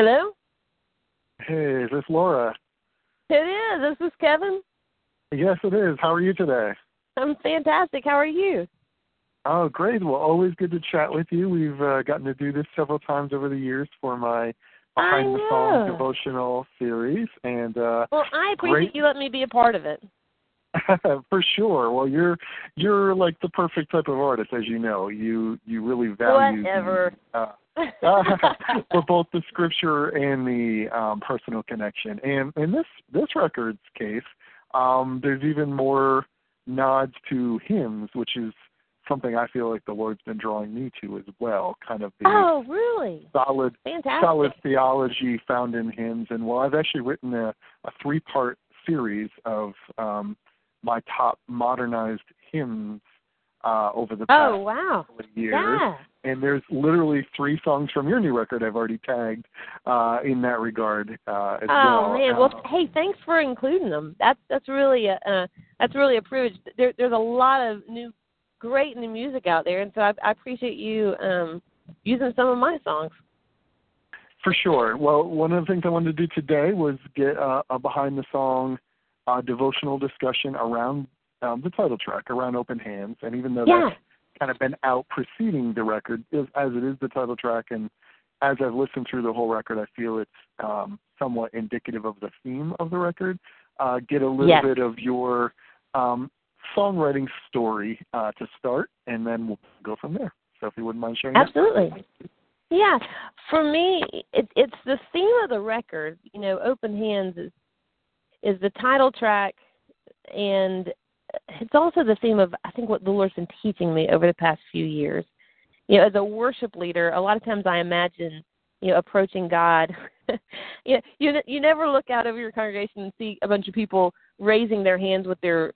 Hello? Hey, is this Laura? It is. This is Kevin. Yes, it is. How are you today? I'm fantastic. How are you? Oh, great. Well, always good to chat with you. We've uh, gotten to do this several times over the years for my Behind the Song devotional series, and uh, Well, I appreciate Great. you letting me be a part of it. for sure. Well, you're you're like the perfect type of artist, as you know. You you really value the, Whatever. uh, uh, for both the scripture and the um, personal connection. And in this this record's case, um, there's even more nods to hymns, which is something I feel like the Lord's been drawing me to as well. Kind of the oh, really? solid Fantastic. solid theology found in hymns. And well, I've actually written a, a three part series of um, my top modernized hymns uh, over the past Oh, wow. couple of years Yeah. and there's literally three songs from your new record I've already tagged uh, in that regard uh, as Oh well. man, well, Uh, hey, thanks for including them. That's that's really a uh, that's really a privilege. There, there's a lot of new, great new music out there, and so I, I appreciate you um, using some of my songs. for sure. Well, one of the things I wanted to do today was get uh, a behind the song uh, devotional discussion around um, the title track, around Open Hands, and even though Yeah. that's kind of been out preceding the record, is, as it is the title track, and as I've listened through the whole record, I feel it's um, somewhat indicative of the theme of the record. Uh, get a little Yes. bit of your um, songwriting story uh, to start, and then we'll go from there. So if you wouldn't mind sharing that. Absolutely. Yeah, for me, it, it's the theme of the record. You know, "Open Hands" is is the title track, and it's also the theme of I think what the Lord's been teaching me over the past few years. You know, as a worship leader, a lot of times I imagine you know approaching God. you know, you you never look out over your congregation and see a bunch of people raising their hands with their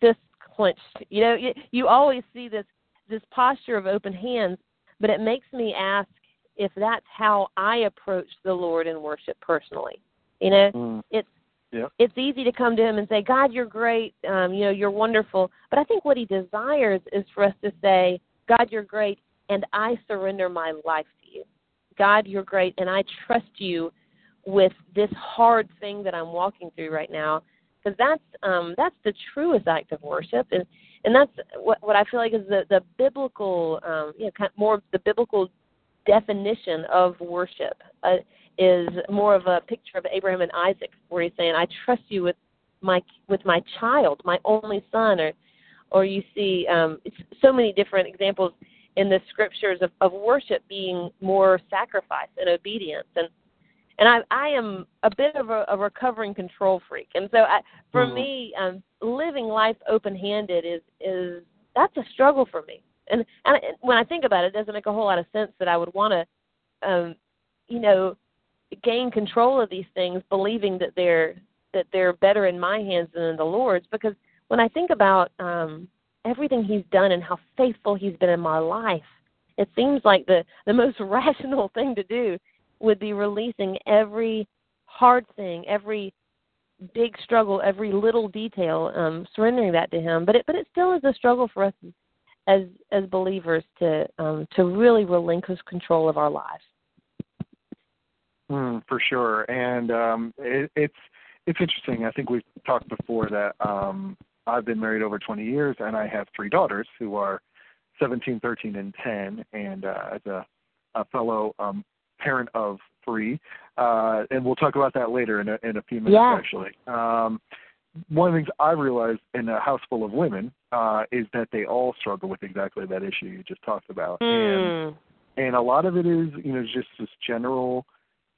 fists clenched. You know, you, you always see this this posture of open hands, but it makes me ask if that's how I approach the Lord in worship personally. You know, Mm. it's Yep. it's easy to come to him and say, God, you're great, um, you know, you're wonderful. But I think what he desires is for us to say, God, you're great, and I surrender my life to you. God, you're great, and I trust you with this hard thing that I'm walking through right now. Because that's um, that's the truest act of worship, and and that's what what I feel like is the the biblical, um, you know, kind of more the biblical definition of worship. Uh, is more of a picture of Abraham and Isaac, where he's saying, "I trust you with my with my child, my only son," or or you see um, it's so many different examples in the scriptures of, of worship being more sacrifice and obedience, and and I I am a bit of a, a recovering control freak, and so I, for Mhm. me, um, living life open handed is is that's a struggle for me, and and when I think about it, it doesn't make a whole lot of sense that I would want to, um, you know gain control of these things believing that they're that they're better in my hands than in the lord's. Because when i think about um everything he's done and how faithful he's been in my life it seems like the the most rational thing to do would be releasing every hard thing every big struggle every little detail um surrendering that to him. But it but it still is a struggle for us as as believers to um to really relinquish control of our lives Mm, for sure, and um, it, it's it's interesting. I think we've talked before that um, I've been married over 20 years, and I have three daughters who are 17, 13, and 10. And uh, as a, a fellow um, parent of three, uh, and we'll talk about that later in a, in a few minutes. Yeah. Actually, um, one of the things I realized in a house full of women uh, is that they all struggle with exactly that issue you just talked about, and Mm. and a lot of it is you know just this general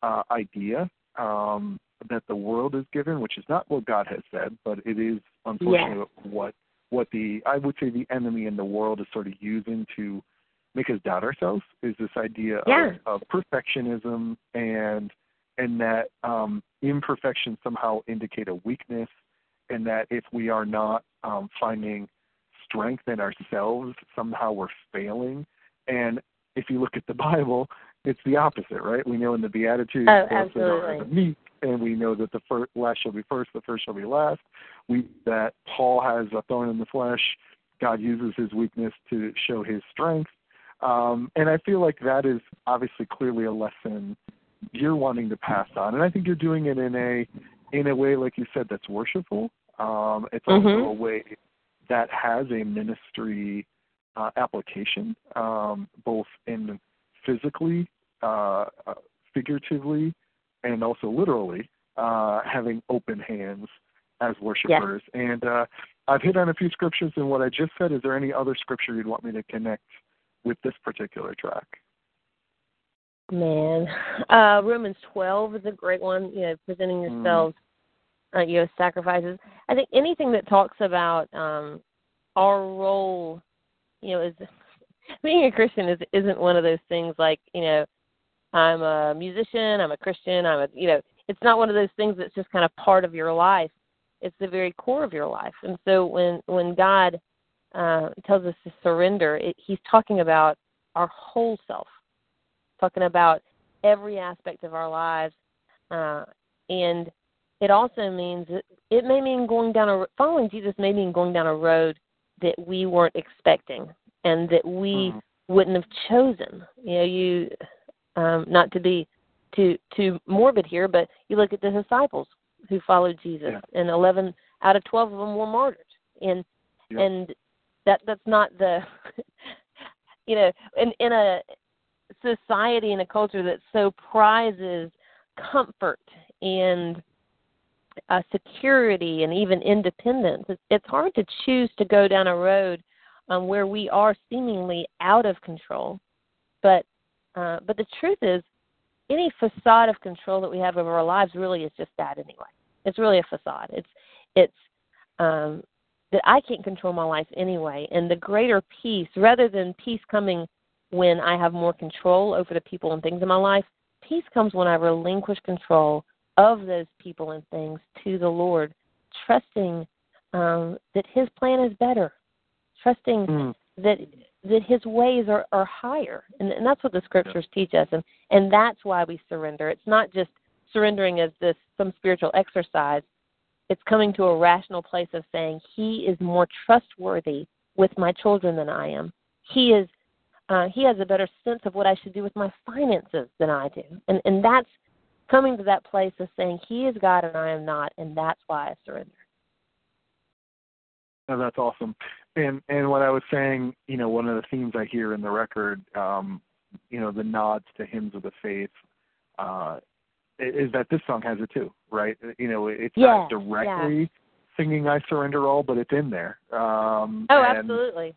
uh, idea um, that the world is given, which is not what God has said, but it is unfortunately what what the I would say the enemy in the world is sort of using to make us doubt ourselves is this idea Yeah. of, of perfectionism and and that um, imperfections somehow indicate a weakness, and that if we are not um, finding strength in ourselves, somehow we're failing. And if you look at the Bible, it's the opposite, right? We know in the Beatitudes, Oh, blessed are absolutely. the meek, and we know that the first, last shall be first, the first shall be last. We that Paul has a thorn in the flesh. God uses his weakness to show his strength, um, and I feel like that is obviously clearly a lesson you're wanting to pass on, and I think you're doing it in a in a way, like you said, that's worshipful. Um, it's also Mhm. a way that has a ministry uh, application, um, both in physically, uh, figuratively, and also literally, uh, having open hands as worshipers. And uh, I've hit on a few scriptures in what I just said. Is there any other scripture you'd want me to connect with this particular track? Man, uh, Romans 12 is a great one. You know, presenting Mm. yourselves, uh, you know, sacrifices. I think anything that talks about um, our role, you know, is being a Christian is isn't one of those things like you know, I'm a musician, I'm a Christian, I'm a you know, it's not one of those things that's just kind of part of your life. It's the very core of your life. And so when when God uh, tells us to surrender, it, He's talking about our whole self talking about every aspect of our lives, uh, and it also means that it may mean going down a following Jesus may mean going down a road that we weren't expecting and that we Mhm. wouldn't have chosen. You know, you um, not to be too too morbid here, but you look at the disciples who followed Jesus, Yeah. and eleven out of twelve of them were martyred, and Yeah. and that that's not the you know in in a society and a culture that so prizes comfort and uh, security and even independence, it's, it's hard to choose to go down a road um, where we are seemingly out of control. But uh, but the truth is, any facade of control that we have over our lives really is just that anyway. It's really a facade. It's it's um, that I can't control my life anyway, and the greater peace, rather than peace coming when I have more control over the people and things in my life, peace comes when I relinquish control of those people and things to the Lord, trusting um, that His plan is better, trusting Mm. that that His ways are, are higher, and, and that's what the Scriptures teach us, and and that's why we surrender. It's not just surrendering as this some spiritual exercise. It's coming to a rational place of saying He is more trustworthy with my children than I am. He is uh, he has a better sense of what I should do with my finances than I do. And and that's coming to that place of saying he is God and I am not, and that's why I surrender. Oh, that's awesome. And and what I was saying, you know, one of the themes I hear in the record, um, you know, the nods to hymns of the faith, uh, is that this song has it too, right? You know, it's not Yes, directly singing "I Surrender All," but it's in there. Um, Oh, and, absolutely.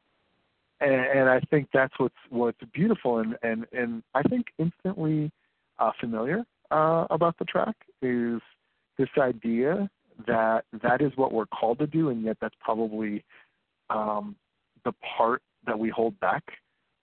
and, and I think that's what's what's beautiful and and and I think instantly uh, familiar uh, about the track is this idea that that is what we're called to do, and yet that's probably um, the part that we hold back,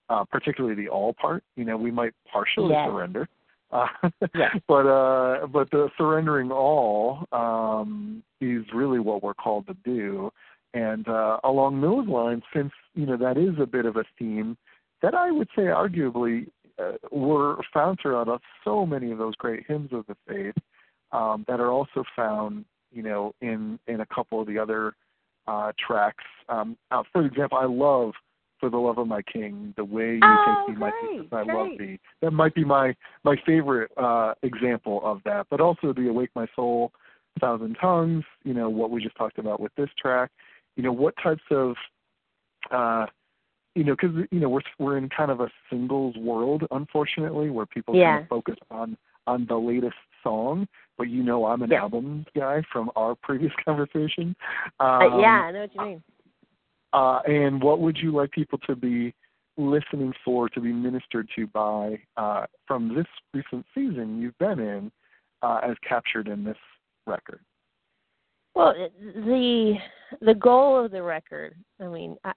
uh, particularly the all part. You know, we might partially Yes. surrender, uh, Yes. but uh, but the surrendering all um, is really what we're called to do. And uh, along those lines, since you know that is a bit of a theme that I would say arguably uh, were found throughout so many of those great hymns of the faith um, that are also found, you know, in in a couple of the other uh, tracks. Um, uh, for example, I love "For the Love of My King," the way you Oh, take me, my great, Jesus, I love great. thee. That might be my my favorite uh, example of that. But also the "Awake My Soul," "Thousand Tongues." You know what we just talked about with this track. You know what types of uh, you know, because you know we're we're in kind of a singles world, unfortunately, where people kind of focus on on the latest song. But you know, I'm an Yeah. albums guy from our previous conversation. Uh, Um, yeah, I know what you mean. Uh, and what would you like people to be listening for, to be ministered to by uh, from this recent season you've been in, uh, as captured in this record? Well, the the goal of the record. I mean, I,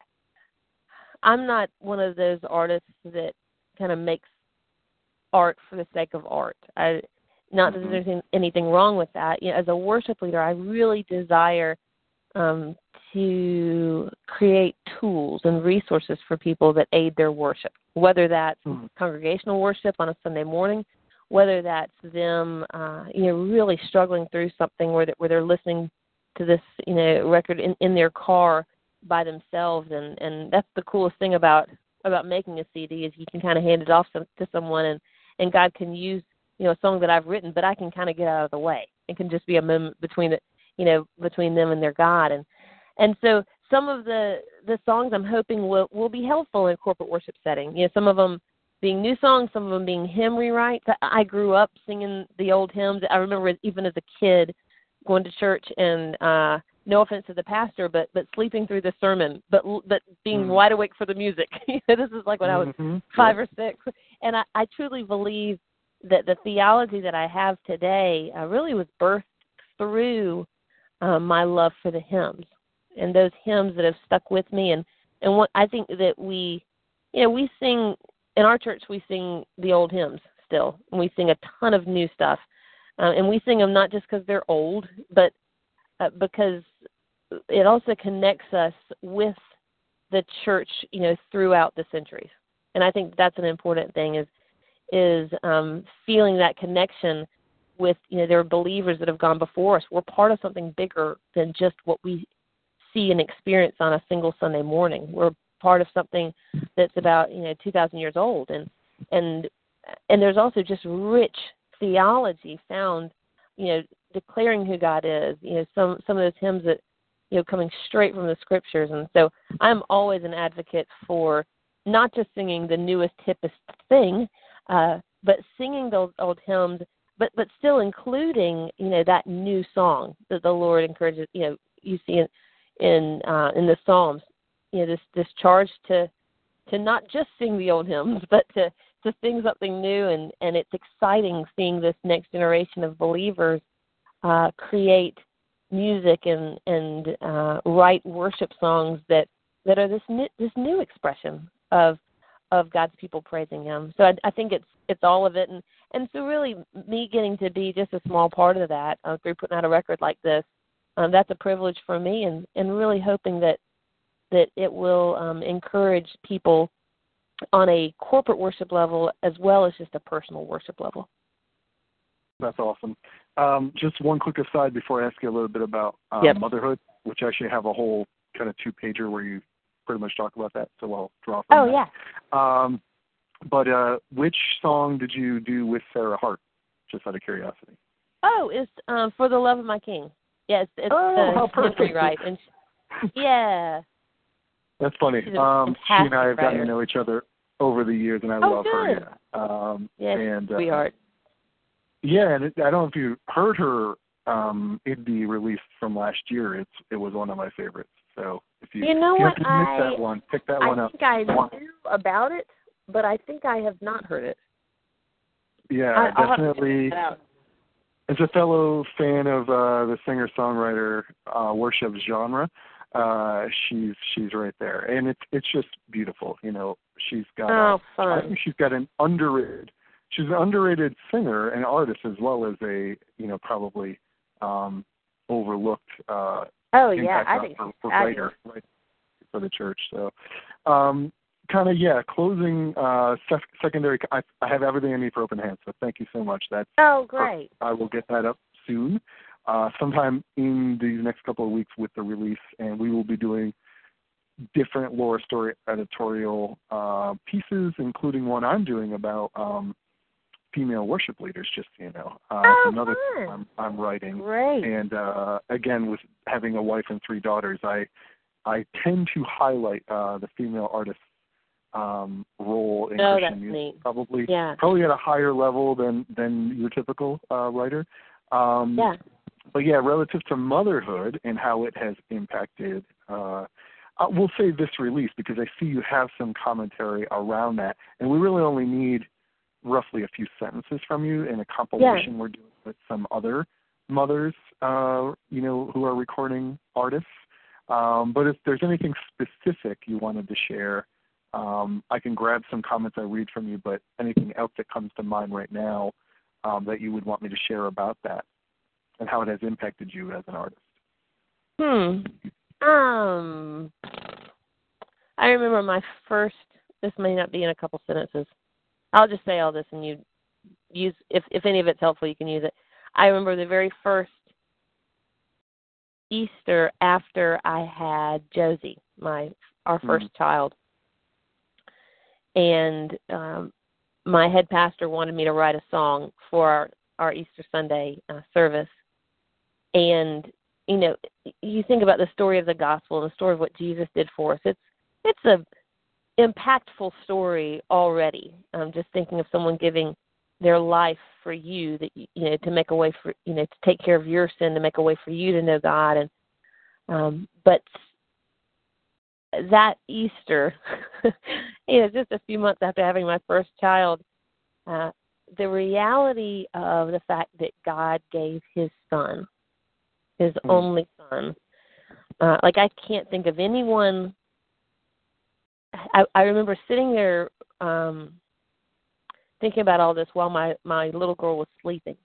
I'm not one of those artists that kind of makes art for the sake of art. I not that Mhm. there's anything, wrong with that. You know, as a worship leader, I really desire um, to create tools and resources for people that aid their worship, whether that's Mhm. congregational worship on a Sunday morning, whether that's them, uh, you know, really struggling through something where, where they're listening to this, you know, record in, in their car by themselves, and and that's the coolest thing about about making a CD is you can kind of hand it off some, to someone, and and God can use you know a song that I've written, but I can kind of get out of the way. It can just be a moment between the you know between them and their God, and and so some of the the songs I'm hoping will will be helpful in corporate worship setting. You know, some of them being new songs, some of them being hymn rewrites. I, I grew up singing the old hymns. I remember even as a kid going to church and uh no offense to the pastor, but but sleeping through the sermon, but but being Mm. wide awake for the music. this is like when I was Mhm. five or six, and I, I truly believe that the theology that I have today uh, really was birthed through um, my love for the hymns and those hymns that have stuck with me. And and what I think that we, you know, we sing in our church, we sing the old hymns still, and we sing a ton of new stuff, uh, and we sing them not just because they're old, but uh, because it also connects us with the church, you know, throughout the centuries. And I think that's an important thing is is um, feeling that connection with you know there are believers that have gone before us. We're part of something bigger than just what we see and experience on a single Sunday morning. We're part of something that's about you know 2,000 years old, and and and there's also just rich theology found, you know, declaring who God is. You know, some some of those hymns that you know coming straight from the scriptures, and so I'm always an advocate for not just singing the newest hippest thing, uh, but singing those old hymns, but but still including you know that new song that the Lord encourages. You know, you see in in uh, in the Psalms, you know this this charge to to not just sing the old hymns, but to to sing something new, and and it's exciting seeing this next generation of believers uh, create music and and uh, write worship songs that that are this new, this new expression of of God's people praising Him. So I, I think it's it's all of it, and and so really me getting to be just a small part of that uh, through putting out a record like this, um, that's a privilege for me, and and really hoping that that it will um, encourage people on a corporate worship level as well as just a personal worship level. That's awesome. Um, just one quick aside before I ask you a little bit about um, Yep. motherhood, which I actually have a whole kind of two pager where you pretty much talk about that. So I'll draw from Oh that. yeah. Um, but uh, which song did you do with Sarah Hart? Just out of curiosity. Oh, it's um, for the love of my king. Yes, it's Oh, the how perfect. rewrite, and she, yeah. That's funny. Um, she and I have gotten to know each other over the years, and I Oh, love her. good. Yeah. Um, Yes, and uh, sweetheart. Yeah, and it, I don't know if you heard her um, indie release from last year. It's it was one of my favorites. So if you, You know if you what? I- that one, pick that I one up. think I knew about it, but I think I have not heard it. Yeah, I, I'll have to definitely. As a fellow fan of uh, the singer songwriter uh, worship genre, uh, she's she's right there, and it's it's just beautiful. You know, she's got. a- Oh, I think she's got an underrated. She's an underrated singer and artist as well as a you know probably um, overlooked uh, Oh yeah, I think for, for fabulous. writer right, for the church. So, um, kind of yeah, closing uh, sec- secondary. I, I have everything I need for open hands. So thank you so much. That's Oh great. I will get that up soon, uh, sometime in these next couple of weeks with the release, and we will be doing different Laura Story editorial uh, pieces, including one I'm doing about um, female worship leaders. Just you know, uh, Oh, another. I'm, I'm writing. Great. And uh, again, with having a wife and three daughters, I I tend to highlight uh, the female artist's um, role in Oh, Christian that's music, neat. probably Yeah. probably at a higher level than than your typical uh, writer. Um, Yeah. But yeah, relative to motherhood and how it has impacted. Uh, uh, we'll say this release because I see you have some commentary around that, and we really only need roughly a few sentences from you in a compilation we're doing with some other mothers, uh, you know, who are recording artists. Um, but if there's anything specific you wanted to share, um, I can grab some comments I read from you. But anything else that comes to mind right now um, that you would want me to share about that and how it has impacted you as an artist. Hmm. Um. I remember my first. This may not be in a couple sentences. I'll just say all this, and you use if if any of it's helpful, you can use it. I remember the very first Easter after I had Josie, my our 1st child, and um, my head pastor wanted me to write a song for our, our Easter Sunday uh, service, and you know, you think about the story of the gospel, the story of what Jesus did for us. It's it's a impactful story already. Um, just thinking of someone giving their life for you that you know to make a way for you know to take care of your sin to make a way for you to know God and um but that Easter you know just a few months after having my first child uh the reality of the fact that God gave his son his mm. only son uh like I can't think of anyone I I remember sitting there um thinking about all this while my my little girl was sleeping.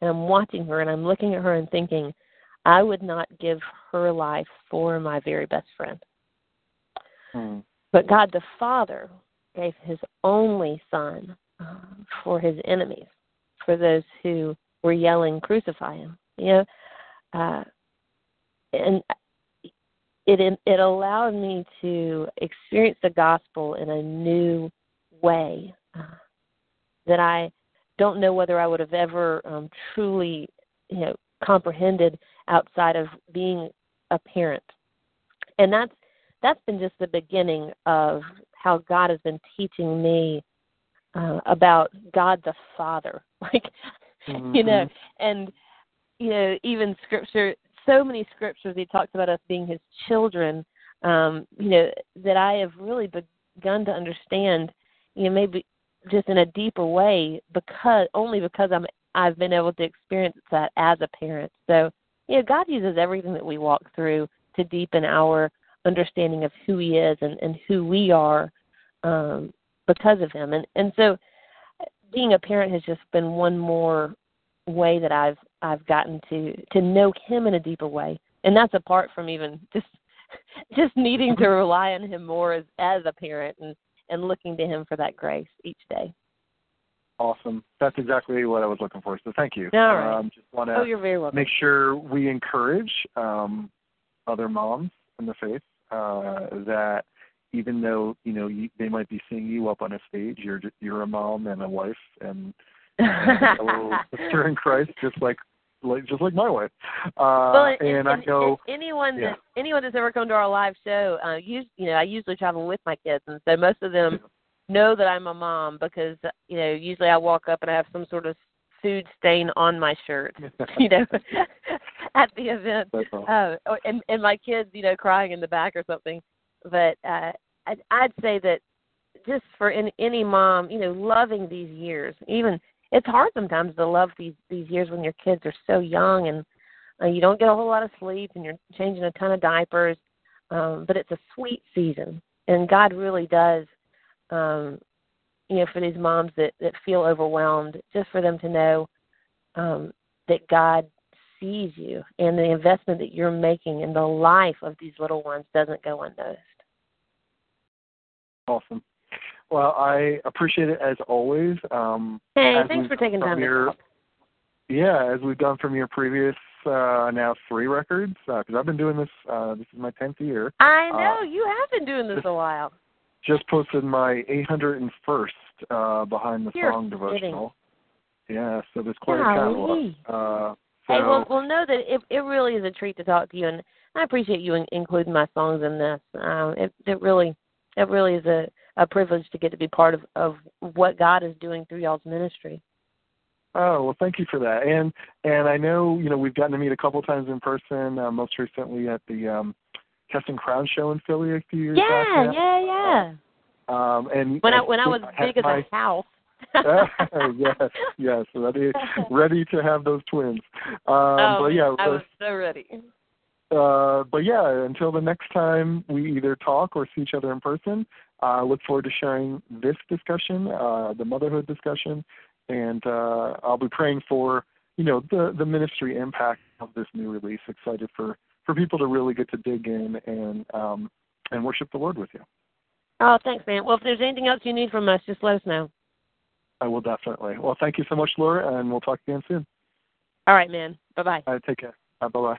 And I'm watching her and I'm looking at her and thinking, I would not give her life for my very best friend. Hmm. But God the Father gave his only son uh, for his enemies, for those who were yelling, crucify him. You know, uh, and it it allowed me to experience the gospel in a new way. Uh, that I don't know whether I would have ever um, truly, you know, comprehended outside of being a parent. And that's that's been just the beginning of how God has been teaching me uh, about God the Father. Like, mm-hmm. you know, and you know, even scripture. So many scriptures he talks about us being his children. Um, you know, that I have really begun to understand. You know, maybe just in a deeper way because only because I'm I've been able to experience that as a parent. So, you know, God uses everything that we walk through to deepen our understanding of who He is and, and who we are um, because of Him. And and so, being a parent has just been one more way that I've I've gotten to to know Him in a deeper way, and that's apart from even just just needing to rely on Him more as as a parent and and looking to Him for that grace each day. Awesome. That's exactly what I was looking for. So thank you. All right. Um, just want to oh, you're very welcome. make sure we encourage um, other moms in the faith uh, that even though you know you, they might be seeing you up on a stage, you're you're a mom and a wife and, and a little sister in Christ, just like like just like my wife. Uh, well, and, and, and I know anyone yeah. that anyone that's ever come to our live show, uh, you you know, I usually travel with my kids, and so most of them know that I'm a mom because you know usually I walk up and I have some sort of food stain on my shirt, you know, at the event, uh, and and my kids, you know, crying in the back or something. But uh, I'd, I'd say that just for any, any mom, you know, loving these years, even it's hard sometimes to love these these years when your kids are so young and uh, you don't get a whole lot of sleep and you're changing a ton of diapers um but it's a sweet season. And god really does um you know for these moms that that feel overwhelmed just for them to know um that god sees you and the investment that you're making in the life of these little ones doesn't go unnoticed. Awesome well, I appreciate it as always. Um, hey, thanks for taking time your. Yeah, as we've done from your previous uh, now three records, because uh, I've been doing this. Uh, this is my tenth year. I know uh, you have been doing this just, a while. Just posted my 801st uh, behind the You're song devotional. Yeah, so there's quite Golly. a catalog. Uh, so, hey, well, well, know that it it really is a treat to talk to you, and I appreciate you in, including my songs in this. Um, it it really it really is a a privilege to get to be part of of what God is doing through y'all's ministry. Oh well, thank you for that. And and I know you know we've gotten to meet a couple times in person. Uh, most recently at the um, Casting Crowns show in Philly a few years yeah, back. Yeah, yeah, yeah. Um, and when I when I was big as my, a house. yes, yes, ready, ready to have those twins. Um, oh, but yeah, I was so ready. Uh, but yeah, until the next time we either talk or see each other in person, I look forward to sharing this discussion, uh, the motherhood discussion, and uh, I'll be praying for you know the the ministry impact of this new release. Excited for for people to really get to dig in and um, and worship the Lord with you. Oh, thanks, man. Well, if there's anything else you need from us, just let us know. I will definitely. Well, thank you so much, Laura, and we'll talk again soon. All right, man. Bye bye. All right, take care. bye bye.